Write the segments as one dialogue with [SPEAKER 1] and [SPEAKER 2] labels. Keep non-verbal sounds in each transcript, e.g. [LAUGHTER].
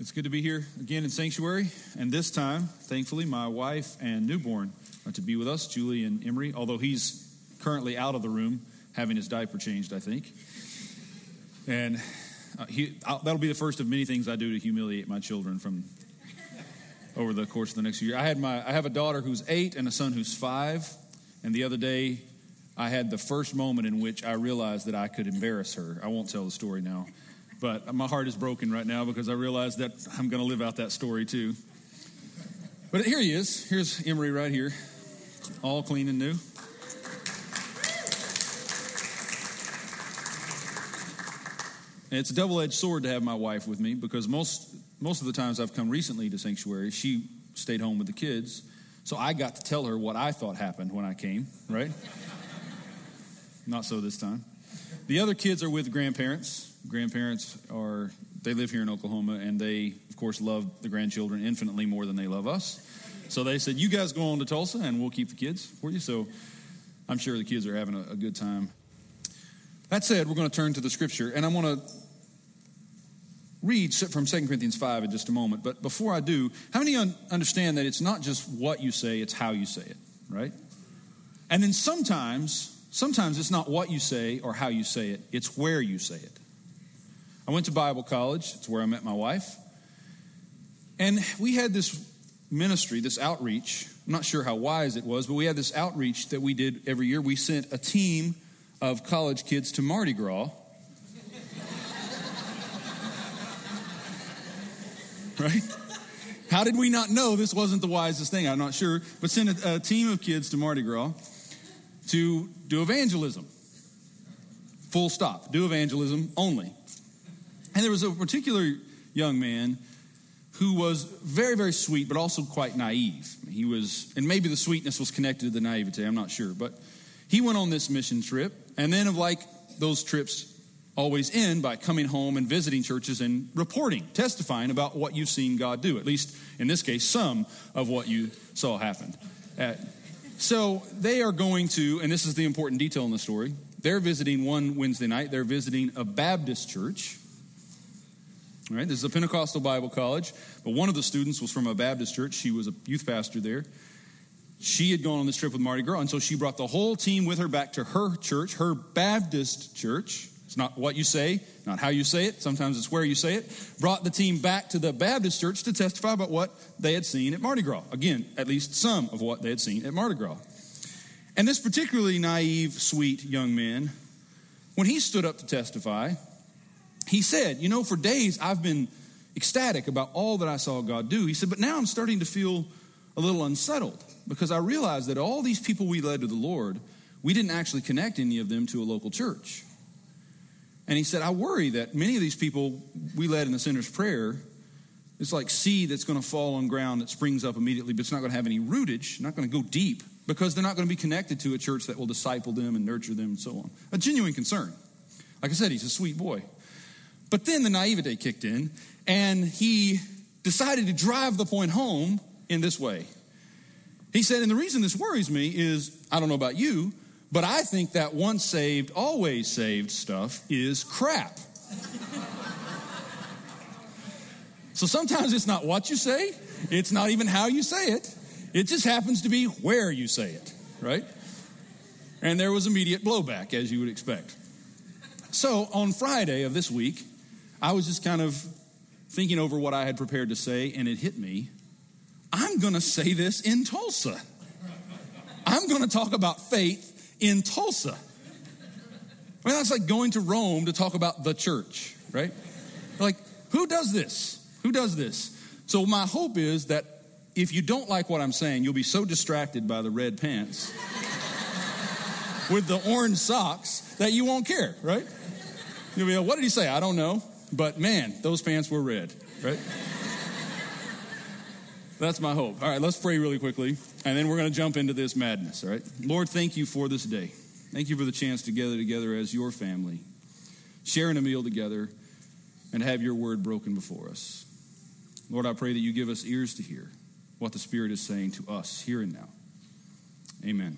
[SPEAKER 1] It's good to be here again in Sanctuary, and this time, thankfully, my wife and newborn are to be with us, Julie and Emery, although he's currently out of the room having his diaper changed, I think. And uh, he, that'll be the first of many things I do to humiliate my children from over the course of the next year. I had my I have a daughter who's eight and a son who's five, and the other day I had the first moment in which I realized that I could embarrass her. I won't tell the story now. But my heart is broken right now because I realize that I'm going to live out that story too. But here he is. Here's Emery right here, all clean and new. it's a double edged sword to have my wife with me because most, most of the times I've come recently to Sanctuary, she stayed home with the kids. So I got to tell her what I thought happened when I came, right? [LAUGHS] Not so this time. The other kids are with grandparents grandparents are they live here in Oklahoma and they of course love the grandchildren infinitely more than they love us. So they said, "You guys go on to Tulsa and we'll keep the kids for you." So I'm sure the kids are having a, a good time. That said, we're going to turn to the scripture and I want to read from 2 Corinthians 5 in just a moment. But before I do, how many un- understand that it's not just what you say, it's how you say it, right? And then sometimes, sometimes it's not what you say or how you say it, it's where you say it. I went to Bible college. It's where I met my wife. And we had this ministry, this outreach. I'm not sure how wise it was, but we had this outreach that we did every year. We sent a team of college kids to Mardi Gras. [LAUGHS] right? How did we not know this wasn't the wisest thing? I'm not sure. But sent a, a team of kids to Mardi Gras to do evangelism. Full stop. Do evangelism only. And there was a particular young man who was very, very sweet, but also quite naive. He was, and maybe the sweetness was connected to the naivete, I'm not sure. But he went on this mission trip, and then, of like those trips always end by coming home and visiting churches and reporting, testifying about what you've seen God do. At least in this case, some of what you saw happen. Uh, so they are going to, and this is the important detail in the story. They're visiting one Wednesday night. They're visiting a Baptist church all right, this is a Pentecostal Bible college, but one of the students was from a Baptist church. She was a youth pastor there. She had gone on this trip with Mardi Gras, and so she brought the whole team with her back to her church, her Baptist church. It's not what you say, not how you say it. Sometimes it's where you say it. Brought the team back to the Baptist church to testify about what they had seen at Mardi Gras. Again, at least some of what they had seen at Mardi Gras. And this particularly naive, sweet young man, when he stood up to testify, he said, You know, for days I've been ecstatic about all that I saw God do. He said, But now I'm starting to feel a little unsettled because I realized that all these people we led to the Lord, we didn't actually connect any of them to a local church. And he said, I worry that many of these people we led in the sinner's prayer, it's like seed that's going to fall on ground that springs up immediately, but it's not going to have any rootage, not going to go deep, because they're not going to be connected to a church that will disciple them and nurture them and so on. A genuine concern. Like I said, he's a sweet boy. But then the naivete kicked in, and he decided to drive the point home in this way. He said, and the reason this worries me is I don't know about you, but I think that once saved, always saved stuff is crap. [LAUGHS] so sometimes it's not what you say, it's not even how you say it, it just happens to be where you say it, right? And there was immediate blowback, as you would expect. So on Friday of this week, I was just kind of thinking over what I had prepared to say, and it hit me. I'm going to say this in Tulsa. I'm going to talk about faith in Tulsa. I mean, that's like going to Rome to talk about the church, right? Like, who does this? Who does this? So, my hope is that if you don't like what I'm saying, you'll be so distracted by the red pants with the orange socks that you won't care, right? You'll be like, what did he say? I don't know. But man, those pants were red, right? That's my hope. All right, let's pray really quickly, and then we're going to jump into this madness, all right? Lord, thank you for this day. Thank you for the chance to gather together as your family, sharing a meal together, and have your word broken before us. Lord, I pray that you give us ears to hear what the Spirit is saying to us here and now. Amen.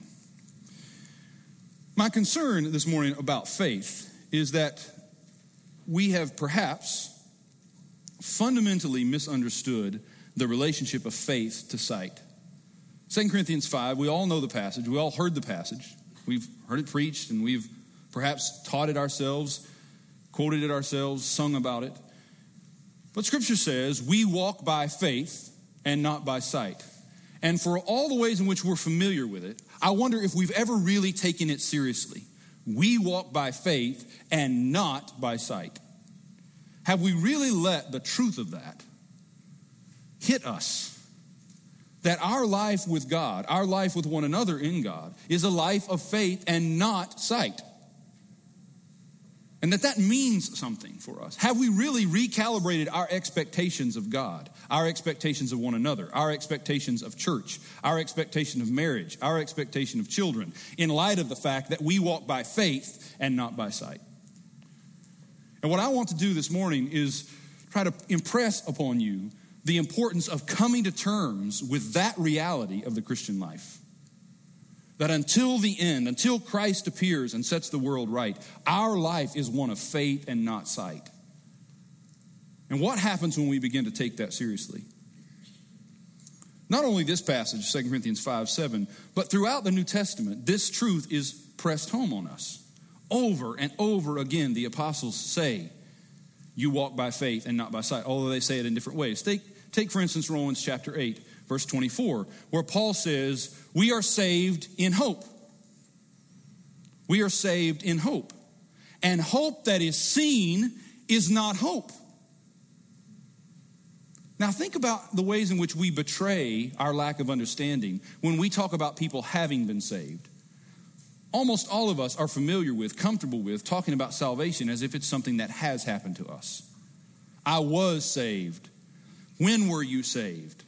[SPEAKER 1] My concern this morning about faith is that we have perhaps fundamentally misunderstood the relationship of faith to sight. 2 Corinthians 5, we all know the passage. We all heard the passage. We've heard it preached and we've perhaps taught it ourselves, quoted it ourselves, sung about it. But Scripture says we walk by faith and not by sight. And for all the ways in which we're familiar with it, I wonder if we've ever really taken it seriously. We walk by faith and not by sight. Have we really let the truth of that hit us? That our life with God, our life with one another in God, is a life of faith and not sight. And that that means something for us. Have we really recalibrated our expectations of God, our expectations of one another, our expectations of church, our expectation of marriage, our expectation of children, in light of the fact that we walk by faith and not by sight? And what I want to do this morning is try to impress upon you the importance of coming to terms with that reality of the Christian life. That until the end, until Christ appears and sets the world right, our life is one of faith and not sight. And what happens when we begin to take that seriously? Not only this passage, 2 Corinthians 5 7, but throughout the New Testament, this truth is pressed home on us. Over and over again, the apostles say, You walk by faith and not by sight, although they say it in different ways. Take, take for instance, Romans chapter 8, verse 24, where Paul says, We are saved in hope. We are saved in hope. And hope that is seen is not hope. Now, think about the ways in which we betray our lack of understanding when we talk about people having been saved almost all of us are familiar with, comfortable with, talking about salvation as if it's something that has happened to us. I was saved. When were you saved?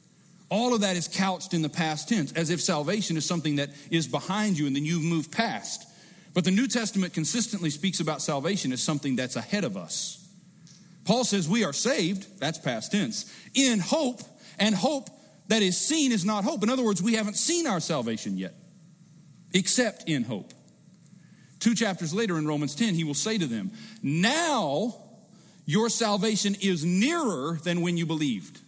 [SPEAKER 1] All of that is couched in the past tense as if salvation is something that is behind you and then you've moved past. But the New Testament consistently speaks about salvation as something that's ahead of us. Paul says we are saved, that's past tense, in hope, and hope that is seen is not hope. In other words, we haven't seen our salvation yet except in hope. Two chapters later in Romans 10, he will say to them, Now your salvation is nearer than when you believed.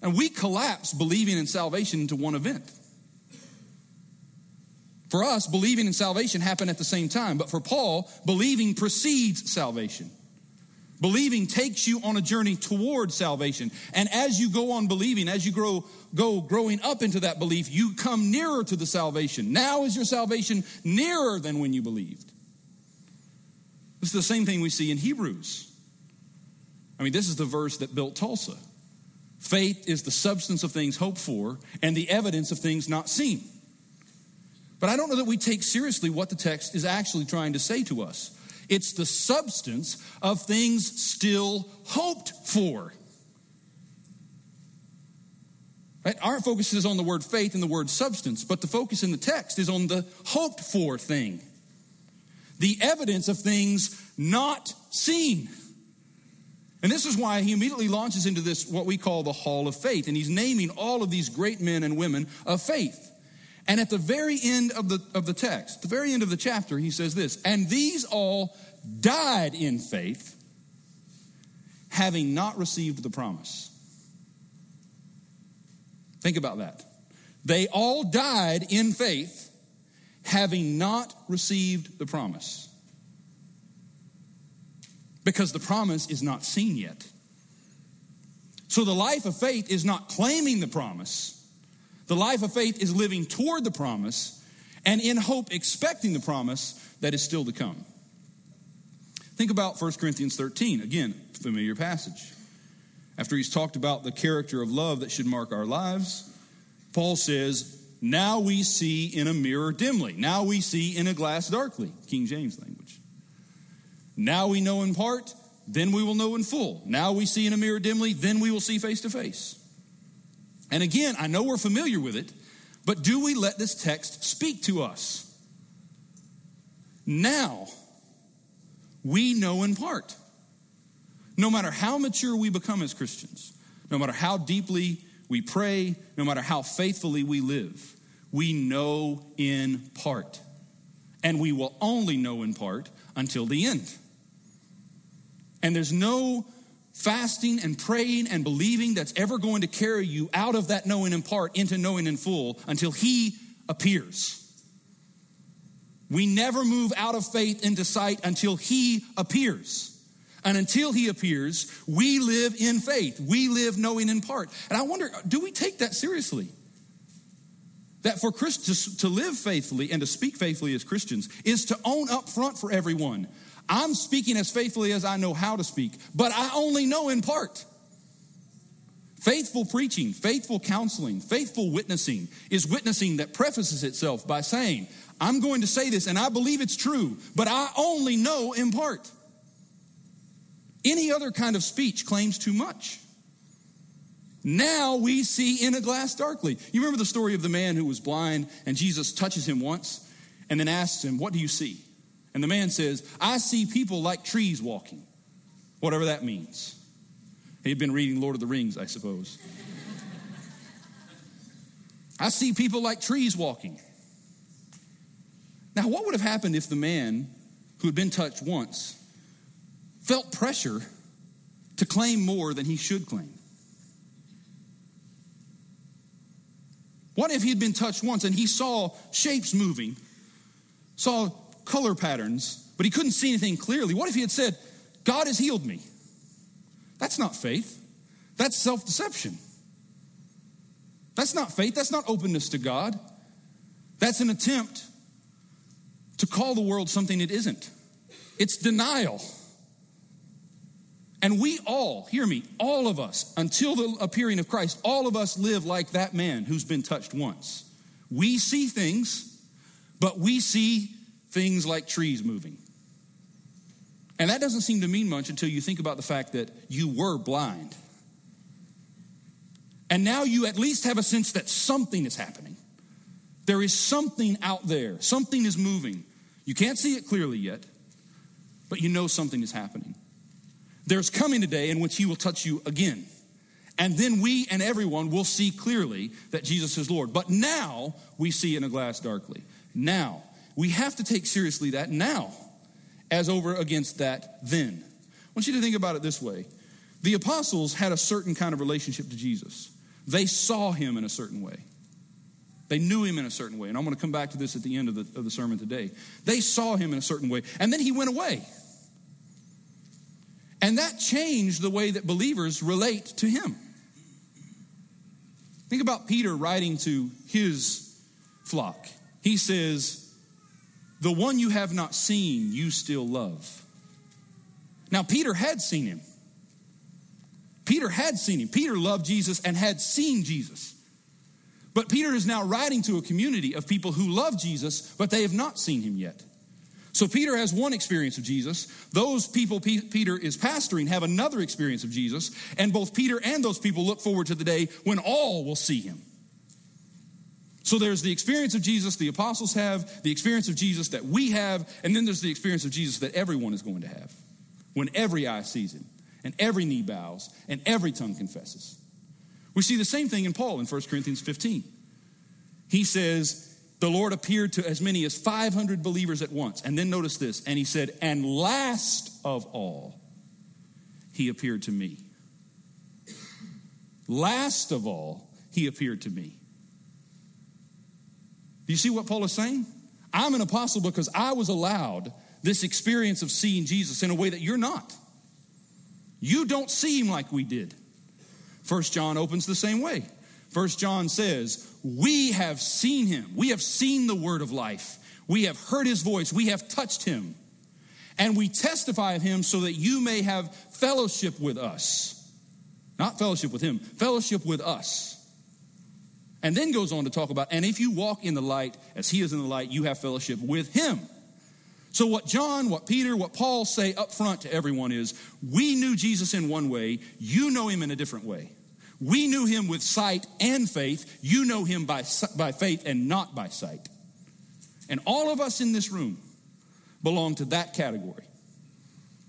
[SPEAKER 1] And we collapse believing in salvation into one event. For us, believing in salvation happened at the same time, but for Paul, believing precedes salvation. Believing takes you on a journey toward salvation. And as you go on believing, as you grow, go growing up into that belief, you come nearer to the salvation. Now is your salvation nearer than when you believed. This is the same thing we see in Hebrews. I mean, this is the verse that built Tulsa. Faith is the substance of things hoped for and the evidence of things not seen. But I don't know that we take seriously what the text is actually trying to say to us. It's the substance of things still hoped for. Right? Our focus is on the word faith and the word substance, but the focus in the text is on the hoped for thing, the evidence of things not seen. And this is why he immediately launches into this, what we call the hall of faith. And he's naming all of these great men and women of faith. And at the very end of the, of the text, the very end of the chapter, he says this And these all died in faith, having not received the promise. Think about that. They all died in faith, having not received the promise. Because the promise is not seen yet. So the life of faith is not claiming the promise the life of faith is living toward the promise and in hope expecting the promise that is still to come. Think about 1 Corinthians 13, again, familiar passage. After he's talked about the character of love that should mark our lives, Paul says, Now we see in a mirror dimly. Now we see in a glass darkly. King James language. Now we know in part, then we will know in full. Now we see in a mirror dimly, then we will see face to face. And again, I know we're familiar with it, but do we let this text speak to us? Now, we know in part. No matter how mature we become as Christians, no matter how deeply we pray, no matter how faithfully we live, we know in part. And we will only know in part until the end. And there's no fasting and praying and believing that's ever going to carry you out of that knowing in part into knowing in full until He appears. We never move out of faith into sight until He appears. And until He appears, we live in faith. We live knowing in part. And I wonder, do we take that seriously? That for Christians to live faithfully and to speak faithfully as Christians is to own up front for everyone. I'm speaking as faithfully as I know how to speak, but I only know in part. Faithful preaching, faithful counseling, faithful witnessing is witnessing that prefaces itself by saying, I'm going to say this and I believe it's true, but I only know in part. Any other kind of speech claims too much. Now we see in a glass darkly. You remember the story of the man who was blind and Jesus touches him once and then asks him, What do you see? And the man says, I see people like trees walking, whatever that means. He'd been reading Lord of the Rings, I suppose. [LAUGHS] I see people like trees walking. Now, what would have happened if the man who had been touched once felt pressure to claim more than he should claim? What if he'd been touched once and he saw shapes moving, saw color patterns, but he couldn't see anything clearly? What if he had said, God has healed me? That's not faith. That's self deception. That's not faith. That's not openness to God. That's an attempt to call the world something it isn't. It's denial. And we all, hear me, all of us, until the appearing of Christ, all of us live like that man who's been touched once. We see things, but we see things like trees moving. And that doesn't seem to mean much until you think about the fact that you were blind. And now you at least have a sense that something is happening. There is something out there, something is moving. You can't see it clearly yet, but you know something is happening. There's coming a day in which he will touch you again. And then we and everyone will see clearly that Jesus is Lord. But now we see in a glass darkly. Now, we have to take seriously that now as over against that then. I want you to think about it this way the apostles had a certain kind of relationship to Jesus, they saw him in a certain way. They knew him in a certain way. And I'm going to come back to this at the end of the, of the sermon today. They saw him in a certain way. And then he went away. And that changed the way that believers relate to him. Think about Peter writing to his flock. He says, the one you have not seen, you still love. Now, Peter had seen him. Peter had seen him. Peter loved Jesus and had seen Jesus. But Peter is now writing to a community of people who love Jesus, but they have not seen him yet. So Peter has one experience of Jesus. Those people Peter is pastoring have another experience of Jesus. And both Peter and those people look forward to the day when all will see him. So there's the experience of Jesus the apostles have, the experience of Jesus that we have, and then there's the experience of Jesus that everyone is going to have when every eye sees him, and every knee bows, and every tongue confesses. We see the same thing in Paul in 1 Corinthians 15. He says, The Lord appeared to as many as 500 believers at once. And then notice this, and he said, And last of all, he appeared to me. Last of all, he appeared to me. Do you see what Paul is saying? I'm an apostle because I was allowed this experience of seeing Jesus in a way that you're not. You don't see him like we did. First John opens the same way. First John says, "We have seen him. We have seen the word of life. We have heard his voice. We have touched him. And we testify of him so that you may have fellowship with us." Not fellowship with him, fellowship with us. And then goes on to talk about, and if you walk in the light as he is in the light, you have fellowship with him. So, what John, what Peter, what Paul say up front to everyone is we knew Jesus in one way, you know him in a different way. We knew him with sight and faith, you know him by, by faith and not by sight. And all of us in this room belong to that category.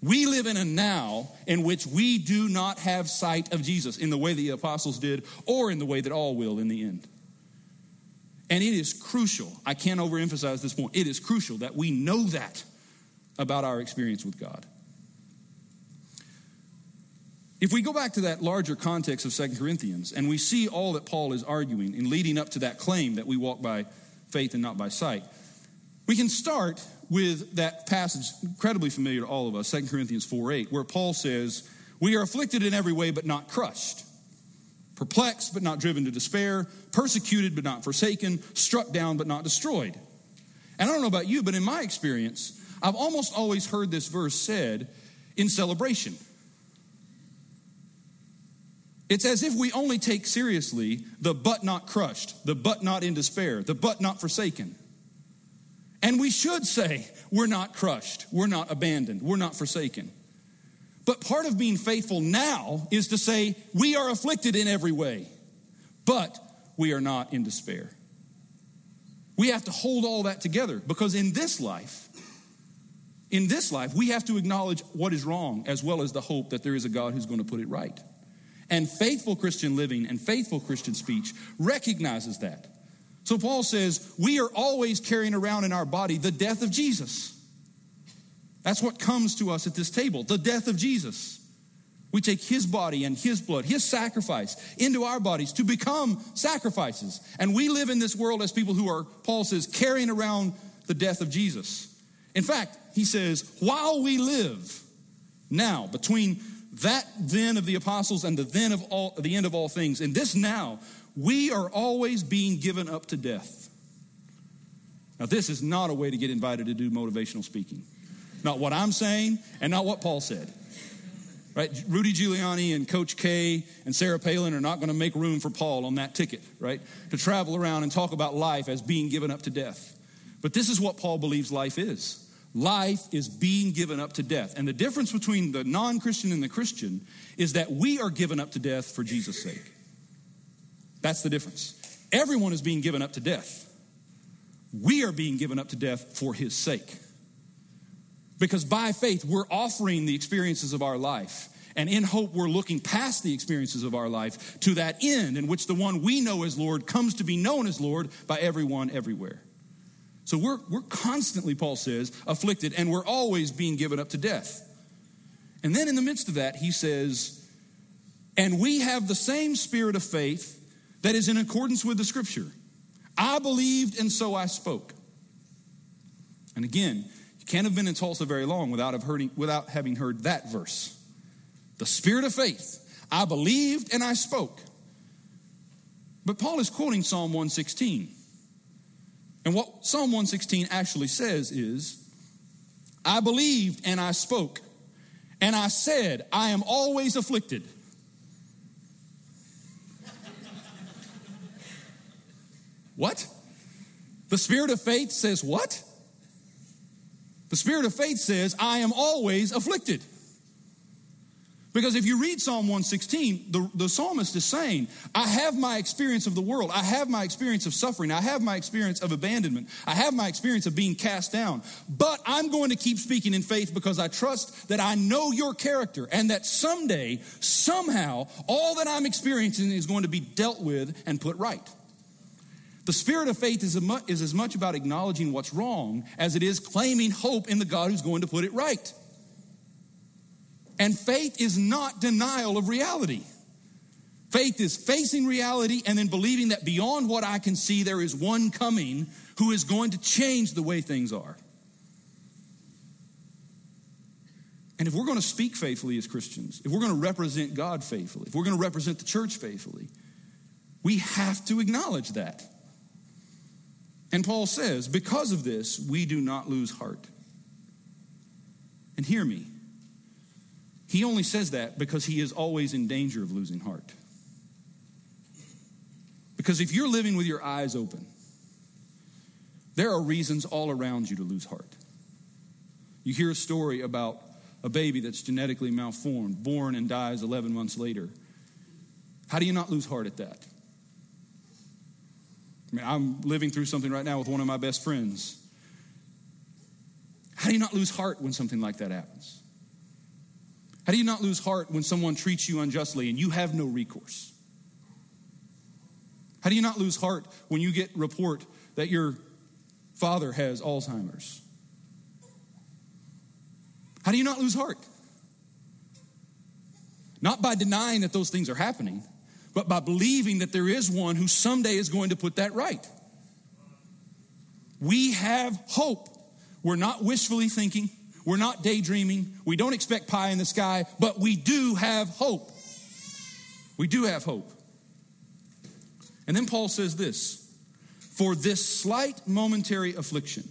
[SPEAKER 1] We live in a now in which we do not have sight of Jesus in the way the apostles did or in the way that all will in the end. And it is crucial, I can't overemphasize this point, it is crucial that we know that about our experience with God. If we go back to that larger context of Second Corinthians and we see all that Paul is arguing in leading up to that claim that we walk by faith and not by sight, we can start with that passage incredibly familiar to all of us, 2 Corinthians 4 8, where Paul says, We are afflicted in every way, but not crushed, perplexed, but not driven to despair, persecuted, but not forsaken, struck down, but not destroyed. And I don't know about you, but in my experience, I've almost always heard this verse said in celebration. It's as if we only take seriously the but not crushed, the but not in despair, the but not forsaken. And we should say, we're not crushed, we're not abandoned, we're not forsaken. But part of being faithful now is to say, we are afflicted in every way, but we are not in despair. We have to hold all that together because in this life, in this life, we have to acknowledge what is wrong as well as the hope that there is a God who's going to put it right. And faithful Christian living and faithful Christian speech recognizes that. So Paul says, we are always carrying around in our body the death of Jesus. That's what comes to us at this table the death of Jesus. We take his body and his blood, his sacrifice into our bodies to become sacrifices. And we live in this world as people who are, Paul says, carrying around the death of Jesus. In fact, he says, while we live now, between that then of the apostles and the then of all the end of all things, in this now, we are always being given up to death. Now, this is not a way to get invited to do motivational speaking. Not what I'm saying and not what Paul said. Right? Rudy Giuliani and Coach K and Sarah Palin are not going to make room for Paul on that ticket, right? To travel around and talk about life as being given up to death. But this is what Paul believes life is. Life is being given up to death. And the difference between the non Christian and the Christian is that we are given up to death for Jesus' sake. That's the difference. Everyone is being given up to death. We are being given up to death for his sake. Because by faith, we're offering the experiences of our life. And in hope, we're looking past the experiences of our life to that end in which the one we know as Lord comes to be known as Lord by everyone everywhere. So we're, we're constantly, Paul says, afflicted, and we're always being given up to death. And then in the midst of that, he says, and we have the same spirit of faith that is in accordance with the scripture. I believed, and so I spoke. And again, you can't have been in Tulsa very long without, have heard, without having heard that verse. The spirit of faith. I believed and I spoke. But Paul is quoting Psalm 116. And what Psalm 116 actually says is, I believed and I spoke, and I said, I am always afflicted. What? The spirit of faith says what? The spirit of faith says, I am always afflicted. Because if you read Psalm 116, the, the psalmist is saying, I have my experience of the world. I have my experience of suffering. I have my experience of abandonment. I have my experience of being cast down. But I'm going to keep speaking in faith because I trust that I know your character and that someday, somehow, all that I'm experiencing is going to be dealt with and put right. The spirit of faith is, is as much about acknowledging what's wrong as it is claiming hope in the God who's going to put it right. And faith is not denial of reality. Faith is facing reality and then believing that beyond what I can see, there is one coming who is going to change the way things are. And if we're going to speak faithfully as Christians, if we're going to represent God faithfully, if we're going to represent the church faithfully, we have to acknowledge that. And Paul says, because of this, we do not lose heart. And hear me, he only says that because he is always in danger of losing heart. Because if you're living with your eyes open, there are reasons all around you to lose heart. You hear a story about a baby that's genetically malformed, born and dies 11 months later. How do you not lose heart at that? I mean, I'm living through something right now with one of my best friends. How do you not lose heart when something like that happens? How do you not lose heart when someone treats you unjustly and you have no recourse? How do you not lose heart when you get report that your father has Alzheimer's? How do you not lose heart? Not by denying that those things are happening, but by believing that there is one who someday is going to put that right. We have hope. We're not wishfully thinking. We're not daydreaming. We don't expect pie in the sky, but we do have hope. We do have hope. And then Paul says this for this slight momentary affliction.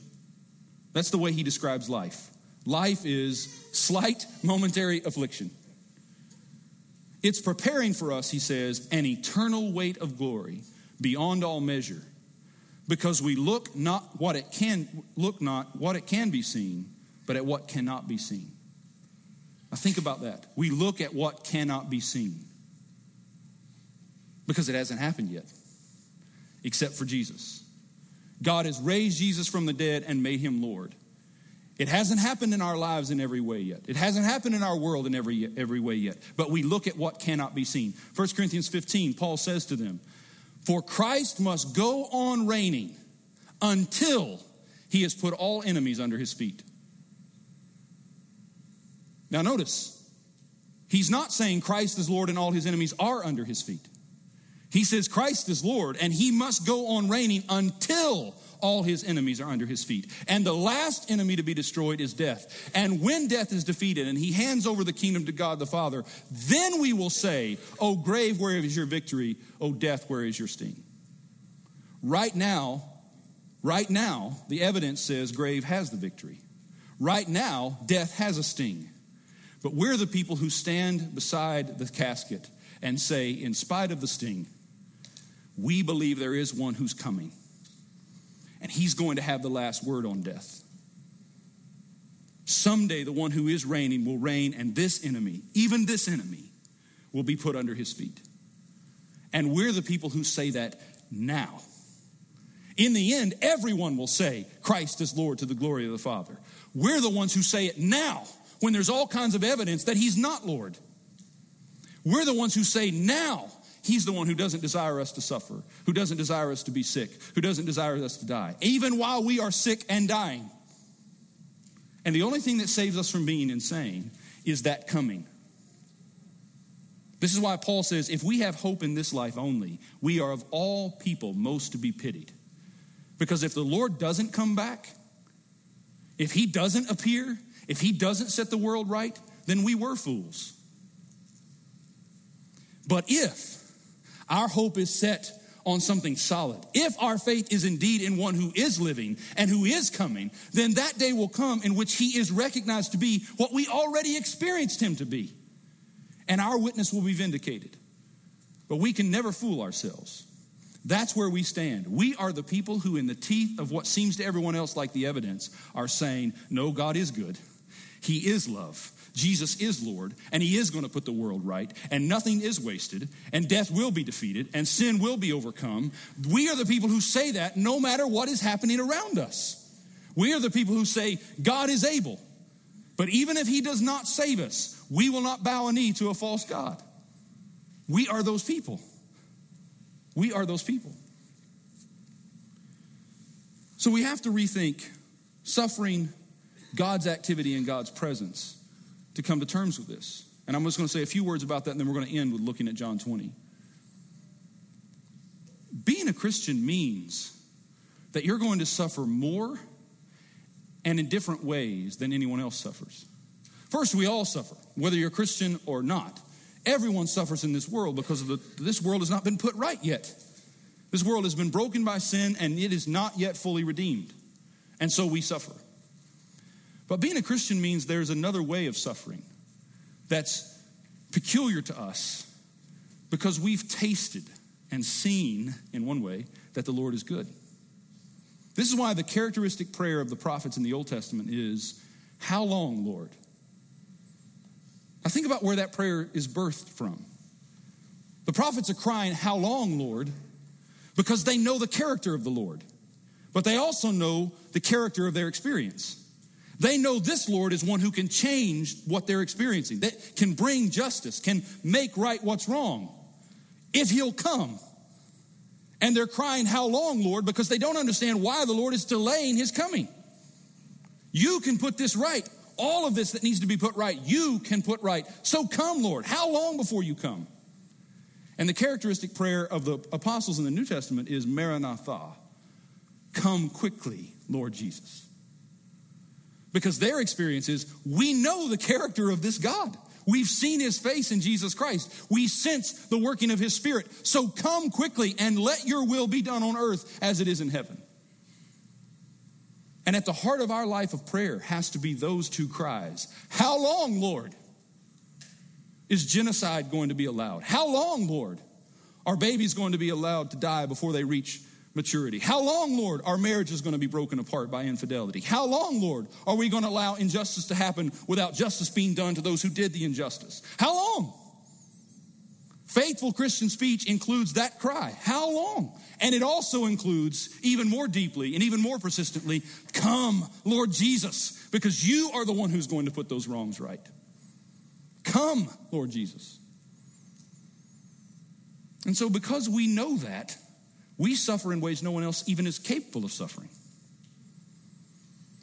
[SPEAKER 1] That's the way he describes life. Life is slight momentary affliction. It's preparing for us, he says, an eternal weight of glory beyond all measure. Because we look not what it can look not what it can be seen but at what cannot be seen. Now think about that. We look at what cannot be seen. Because it hasn't happened yet except for jesus. God has raised jesus from the dead and made him lord it hasn't happened in our lives in every way yet. It hasn't happened in our world in every, every way yet. But we look at what cannot be seen. 1 Corinthians 15, Paul says to them, For Christ must go on reigning until he has put all enemies under his feet. Now, notice, he's not saying Christ is Lord and all his enemies are under his feet. He says Christ is Lord and he must go on reigning until all his enemies are under his feet. And the last enemy to be destroyed is death. And when death is defeated and he hands over the kingdom to God the Father, then we will say, O grave, where is your victory? O death, where is your sting? Right now, right now, the evidence says grave has the victory. Right now, death has a sting. But we're the people who stand beside the casket and say, in spite of the sting, we believe there is one who's coming and he's going to have the last word on death. Someday, the one who is reigning will reign, and this enemy, even this enemy, will be put under his feet. And we're the people who say that now. In the end, everyone will say, Christ is Lord to the glory of the Father. We're the ones who say it now when there's all kinds of evidence that he's not Lord. We're the ones who say now He's the one who doesn't desire us to suffer, who doesn't desire us to be sick, who doesn't desire us to die, even while we are sick and dying. And the only thing that saves us from being insane is that coming. This is why Paul says if we have hope in this life only, we are of all people most to be pitied. Because if the Lord doesn't come back, if he doesn't appear, if he doesn't set the world right, then we were fools. But if our hope is set on something solid. If our faith is indeed in one who is living and who is coming, then that day will come in which he is recognized to be what we already experienced him to be. And our witness will be vindicated. But we can never fool ourselves. That's where we stand. We are the people who, in the teeth of what seems to everyone else like the evidence, are saying, No, God is good. He is love. Jesus is Lord, and He is going to put the world right, and nothing is wasted, and death will be defeated, and sin will be overcome. We are the people who say that no matter what is happening around us. We are the people who say, God is able. But even if He does not save us, we will not bow a knee to a false God. We are those people. We are those people. So we have to rethink suffering, God's activity, and God's presence to come to terms with this. And I'm just going to say a few words about that, and then we're going to end with looking at John 20. Being a Christian means that you're going to suffer more and in different ways than anyone else suffers. First, we all suffer, whether you're Christian or not. Everyone suffers in this world because the, this world has not been put right yet. This world has been broken by sin and it is not yet fully redeemed. And so we suffer. But being a Christian means there's another way of suffering that's peculiar to us because we've tasted and seen, in one way, that the Lord is good. This is why the characteristic prayer of the prophets in the Old Testament is, How long, Lord? Now think about where that prayer is birthed from. The prophets are crying, How long, Lord? Because they know the character of the Lord, but they also know the character of their experience. They know this Lord is one who can change what they're experiencing, that can bring justice, can make right what's wrong, if He'll come. And they're crying, How long, Lord? Because they don't understand why the Lord is delaying His coming. You can put this right. all of this that needs to be put right, you can put right. So come, Lord. How long before you come? And the characteristic prayer of the apostles in the New Testament is Maranatha. Come quickly, Lord Jesus. Because their experience is we know the character of this God. We've seen his face in Jesus Christ. We sense the working of his spirit. So come quickly and let your will be done on earth as it is in heaven. And at the heart of our life of prayer has to be those two cries How long, Lord? Is genocide going to be allowed? How long, Lord? Are babies going to be allowed to die before they reach maturity? How long, Lord, our marriage is going to be broken apart by infidelity? How long, Lord, are we going to allow injustice to happen without justice being done to those who did the injustice? How long? Faithful Christian speech includes that cry. How long? And it also includes, even more deeply and even more persistently, come, Lord Jesus, because you are the one who's going to put those wrongs right. Come, Lord Jesus. And so, because we know that, we suffer in ways no one else even is capable of suffering.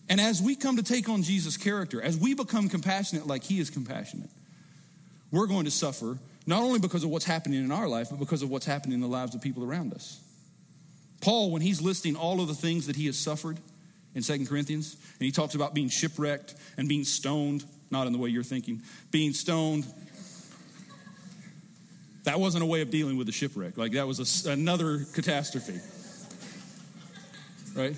[SPEAKER 1] And as we come to take on Jesus' character, as we become compassionate like he is compassionate, we're going to suffer not only because of what's happening in our life, but because of what's happening in the lives of people around us. Paul, when he's listing all of the things that he has suffered in Second Corinthians, and he talks about being shipwrecked and being stoned, not in the way you're thinking, being stoned. That wasn't a way of dealing with the shipwreck. Like that was a, another catastrophe. Right?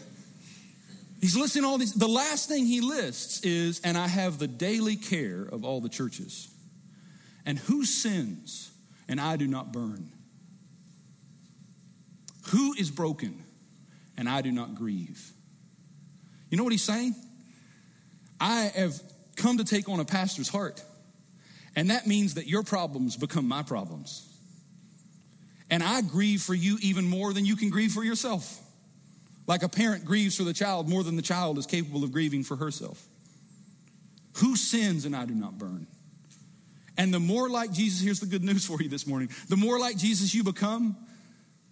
[SPEAKER 1] He's listing all these. The last thing he lists is, and I have the daily care of all the churches. And who sins and I do not burn? Who is broken and I do not grieve? You know what he's saying? I have come to take on a pastor's heart. And that means that your problems become my problems. And I grieve for you even more than you can grieve for yourself. Like a parent grieves for the child more than the child is capable of grieving for herself. Who sins and I do not burn? And the more like Jesus, here's the good news for you this morning the more like Jesus you become,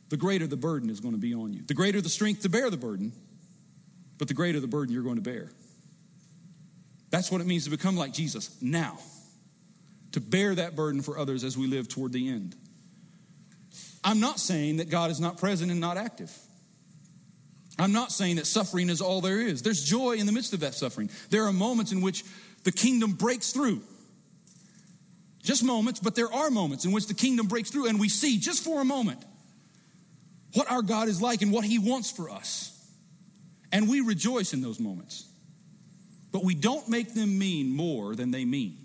[SPEAKER 1] the greater the burden is going to be on you. The greater the strength to bear the burden, but the greater the burden you're going to bear. That's what it means to become like Jesus now, to bear that burden for others as we live toward the end. I'm not saying that God is not present and not active. I'm not saying that suffering is all there is. There's joy in the midst of that suffering. There are moments in which the kingdom breaks through. Just moments, but there are moments in which the kingdom breaks through and we see just for a moment what our God is like and what he wants for us. And we rejoice in those moments. But we don't make them mean more than they mean.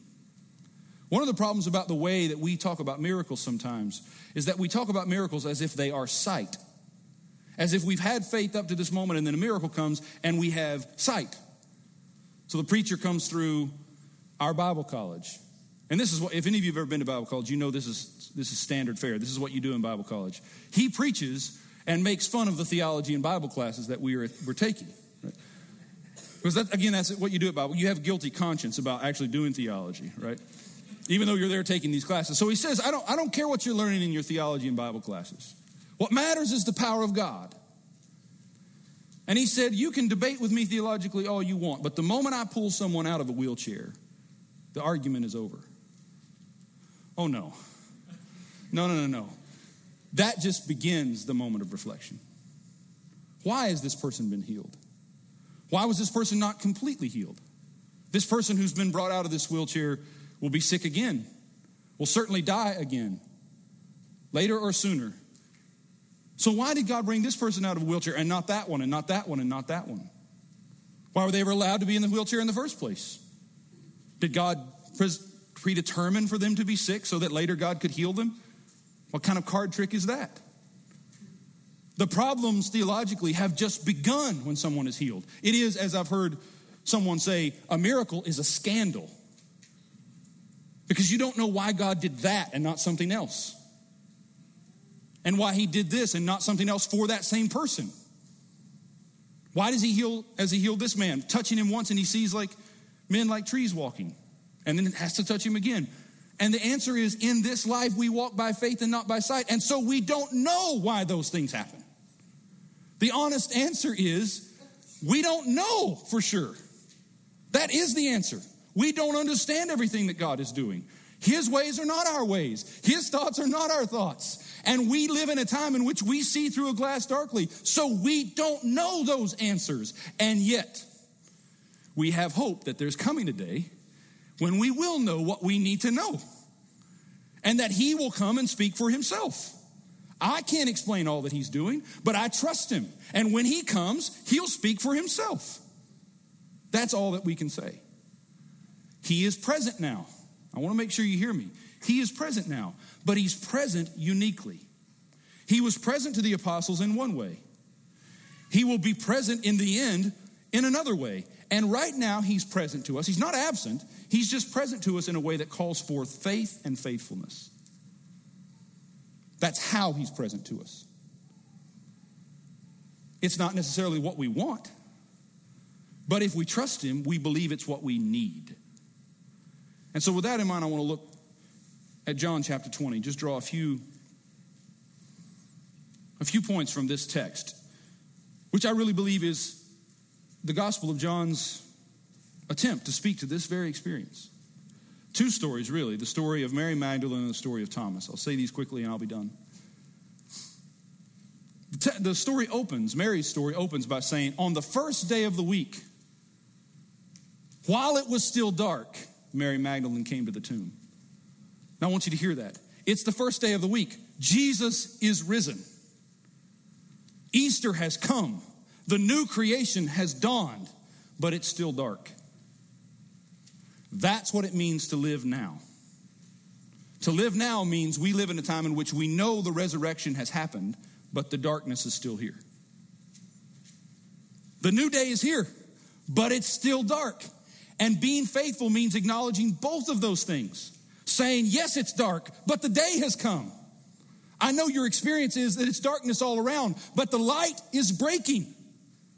[SPEAKER 1] One of the problems about the way that we talk about miracles sometimes is that we talk about miracles as if they are sight. As if we've had faith up to this moment and then a miracle comes and we have sight. So the preacher comes through our Bible college and this is what, if any of you have ever been to Bible college, you know this is, this is standard fare. This is what you do in Bible college. He preaches and makes fun of the theology and Bible classes that we are, we're taking. Right? Because that, again, that's what you do at Bible. You have guilty conscience about actually doing theology, right? Even though you're there taking these classes. So he says, I don't, I don't care what you're learning in your theology and Bible classes. What matters is the power of God. And he said, You can debate with me theologically all you want, but the moment I pull someone out of a wheelchair, the argument is over. Oh, no. No, no, no, no. That just begins the moment of reflection. Why has this person been healed? Why was this person not completely healed? This person who's been brought out of this wheelchair will be sick again, will certainly die again, later or sooner. So, why did God bring this person out of a wheelchair and not that one, and not that one, and not that one? Why were they ever allowed to be in the wheelchair in the first place? Did God predetermine for them to be sick so that later God could heal them? What kind of card trick is that? The problems theologically have just begun when someone is healed. It is, as I've heard someone say, a miracle is a scandal. Because you don't know why God did that and not something else. And why he did this and not something else for that same person. Why does he heal as he healed this man? Touching him once and he sees like men like trees walking and then has to touch him again. And the answer is in this life, we walk by faith and not by sight. And so we don't know why those things happen. The honest answer is we don't know for sure. That is the answer. We don't understand everything that God is doing. His ways are not our ways. His thoughts are not our thoughts. And we live in a time in which we see through a glass darkly. So we don't know those answers. And yet, we have hope that there's coming a day when we will know what we need to know. And that He will come and speak for Himself. I can't explain all that He's doing, but I trust Him. And when He comes, He'll speak for Himself. That's all that we can say. He is present now. I want to make sure you hear me. He is present now, but he's present uniquely. He was present to the apostles in one way. He will be present in the end in another way. And right now, he's present to us. He's not absent, he's just present to us in a way that calls forth faith and faithfulness. That's how he's present to us. It's not necessarily what we want, but if we trust him, we believe it's what we need. And so, with that in mind, I want to look at John chapter 20. Just draw a few, a few points from this text, which I really believe is the Gospel of John's attempt to speak to this very experience. Two stories, really the story of Mary Magdalene and the story of Thomas. I'll say these quickly and I'll be done. The story opens, Mary's story opens by saying, On the first day of the week, while it was still dark, Mary Magdalene came to the tomb. Now I want you to hear that. It's the first day of the week. Jesus is risen. Easter has come. The new creation has dawned, but it's still dark. That's what it means to live now. To live now means we live in a time in which we know the resurrection has happened, but the darkness is still here. The new day is here, but it's still dark. And being faithful means acknowledging both of those things, saying, Yes, it's dark, but the day has come. I know your experience is that it's darkness all around, but the light is breaking.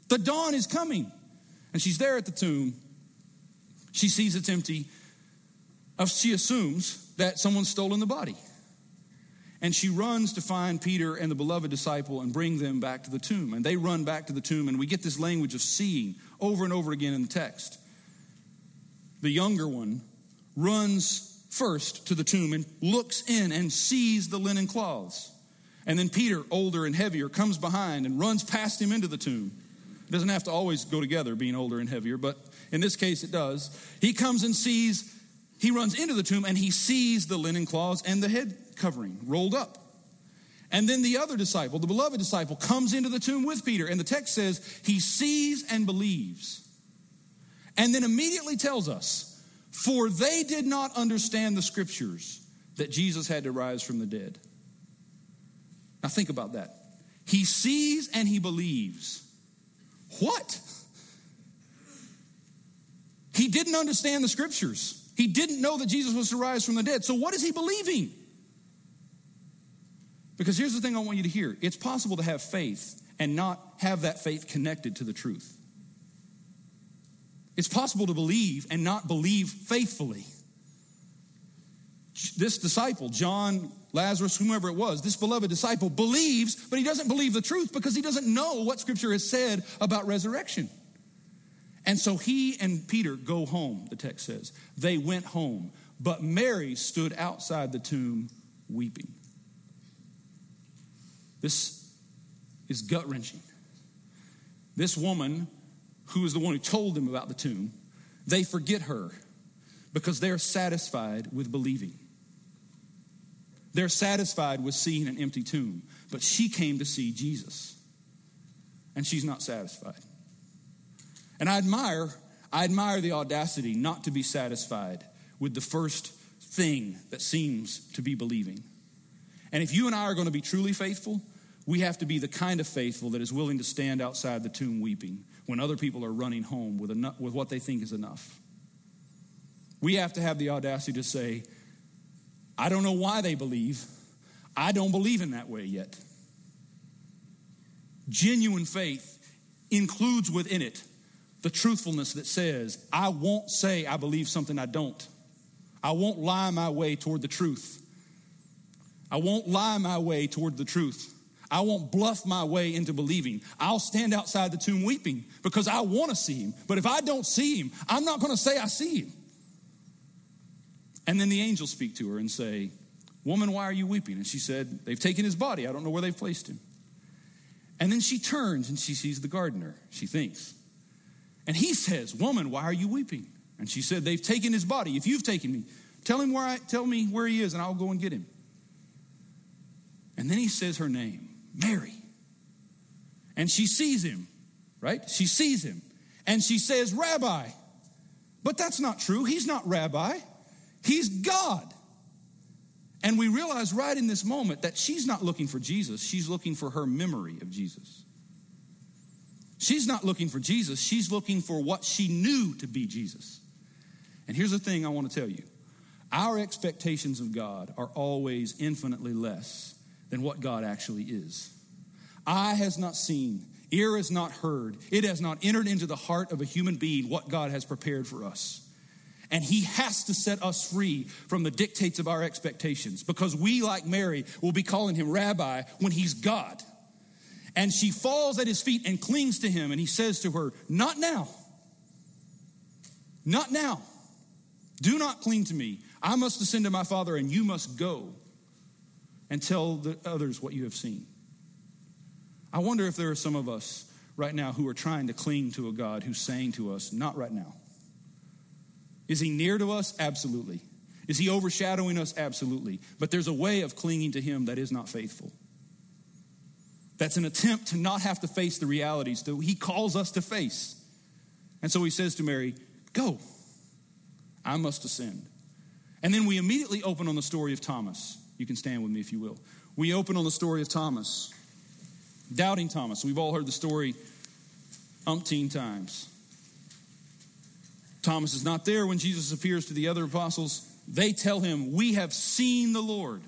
[SPEAKER 1] The dawn is coming. And she's there at the tomb. She sees it's empty. Uh, she assumes that someone's stolen the body. And she runs to find Peter and the beloved disciple and bring them back to the tomb. And they run back to the tomb, and we get this language of seeing over and over again in the text the younger one, runs first to the tomb and looks in and sees the linen cloths. And then Peter, older and heavier, comes behind and runs past him into the tomb. It doesn't have to always go together, being older and heavier, but in this case it does. He comes and sees, he runs into the tomb and he sees the linen cloths and the head covering rolled up. And then the other disciple, the beloved disciple, comes into the tomb with Peter. And the text says he sees and believes. And then immediately tells us, for they did not understand the scriptures that Jesus had to rise from the dead. Now think about that. He sees and he believes. What? He didn't understand the scriptures. He didn't know that Jesus was to rise from the dead. So what is he believing? Because here's the thing I want you to hear it's possible to have faith and not have that faith connected to the truth. It's possible to believe and not believe faithfully. This disciple, John, Lazarus, whomever it was, this beloved disciple believes, but he doesn't believe the truth because he doesn't know what Scripture has said about resurrection. And so he and Peter go home, the text says. They went home, but Mary stood outside the tomb weeping. This is gut wrenching. This woman who is the one who told them about the tomb, they forget her because they're satisfied with believing. They're satisfied with seeing an empty tomb, but she came to see Jesus, and she's not satisfied. And I admire, I admire the audacity not to be satisfied with the first thing that seems to be believing. And if you and I are going to be truly faithful, we have to be the kind of faithful that is willing to stand outside the tomb weeping when other people are running home with, enough, with what they think is enough. We have to have the audacity to say, I don't know why they believe. I don't believe in that way yet. Genuine faith includes within it the truthfulness that says, I won't say I believe something I don't. I won't lie my way toward the truth. I won't lie my way toward the truth. I won't bluff my way into believing. I'll stand outside the tomb weeping because I want to see him. But if I don't see him, I'm not going to say I see him. And then the angels speak to her and say, Woman, why are you weeping? And she said, They've taken his body. I don't know where they've placed him. And then she turns and she sees the gardener, she thinks. And he says, Woman, why are you weeping? And she said, They've taken his body. If you've taken me, tell him where I tell me where he is, and I'll go and get him. And then he says her name, Mary. And she sees him, right? She sees him. And she says, Rabbi. But that's not true. He's not rabbi, he's God. And we realize right in this moment that she's not looking for Jesus, she's looking for her memory of Jesus. She's not looking for Jesus, she's looking for what she knew to be Jesus. And here's the thing I want to tell you our expectations of God are always infinitely less than what God actually is. Eye has not seen, ear has not heard, it has not entered into the heart of a human being what God has prepared for us. And he has to set us free from the dictates of our expectations because we, like Mary, will be calling him rabbi when he's God. And she falls at his feet and clings to him, and he says to her, Not now. Not now. Do not cling to me. I must ascend to my Father, and you must go and tell the others what you have seen. I wonder if there are some of us right now who are trying to cling to a God who's saying to us, Not right now. Is he near to us? Absolutely. Is he overshadowing us? Absolutely. But there's a way of clinging to him that is not faithful. That's an attempt to not have to face the realities that he calls us to face. And so he says to Mary, Go, I must ascend. And then we immediately open on the story of Thomas. You can stand with me if you will. We open on the story of Thomas, doubting Thomas. We've all heard the story umpteen times. Thomas is not there when Jesus appears to the other apostles. They tell him, We have seen the Lord.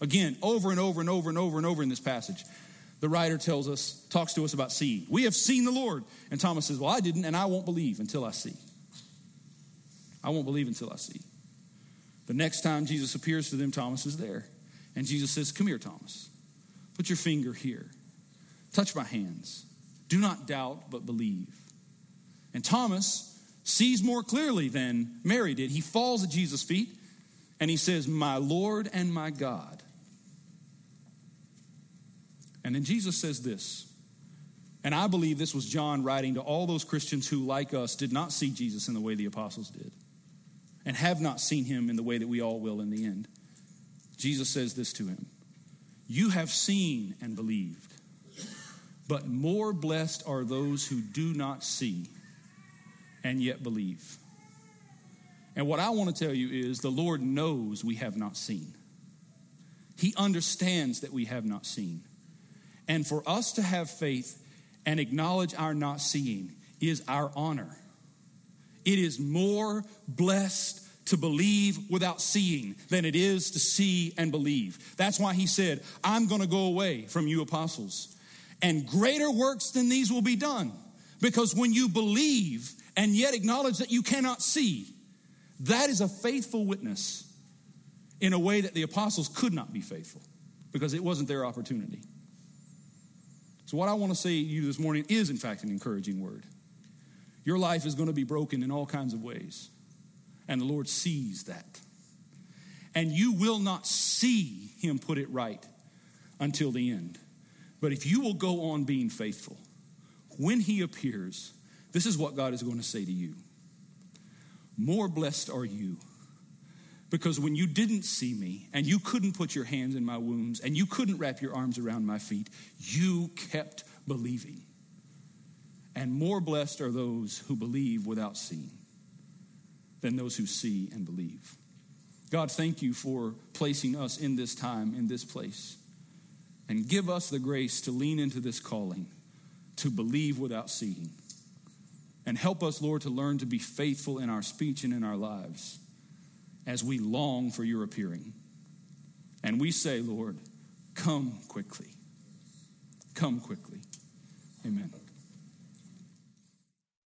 [SPEAKER 1] Again, over and over and over and over and over in this passage, the writer tells us, talks to us about seeing. We have seen the Lord. And Thomas says, Well, I didn't, and I won't believe until I see. I won't believe until I see. The next time Jesus appears to them, Thomas is there. And Jesus says, Come here, Thomas. Put your finger here. Touch my hands. Do not doubt, but believe. And Thomas sees more clearly than Mary did. He falls at Jesus' feet and he says, My Lord and my God. And then Jesus says this, and I believe this was John writing to all those Christians who, like us, did not see Jesus in the way the apostles did and have not seen him in the way that we all will in the end. Jesus says this to him You have seen and believed, but more blessed are those who do not see and yet believe. And what I want to tell you is the Lord knows we have not seen. He understands that we have not seen. And for us to have faith and acknowledge our not seeing is our honor. It is more blessed to believe without seeing than it is to see and believe. That's why he said, I'm going to go away from you apostles, and greater works than these will be done. Because when you believe and yet acknowledge that you cannot see, that is a faithful witness in a way that the apostles could not be faithful because it wasn't their opportunity. So, what I want to say to you this morning is, in fact, an encouraging word. Your life is going to be broken in all kinds of ways, and the Lord sees that. And you will not see Him put it right until the end. But if you will go on being faithful, when He appears, this is what God is going to say to you More blessed are you. Because when you didn't see me and you couldn't put your hands in my wounds and you couldn't wrap your arms around my feet, you kept believing. And more blessed are those who believe without seeing than those who see and believe. God, thank you for placing us in this time, in this place. And give us the grace to lean into this calling, to believe without seeing. And help us, Lord, to learn to be faithful in our speech and in our lives as we long for your appearing. And we say, Lord, come quickly. Come quickly. Amen.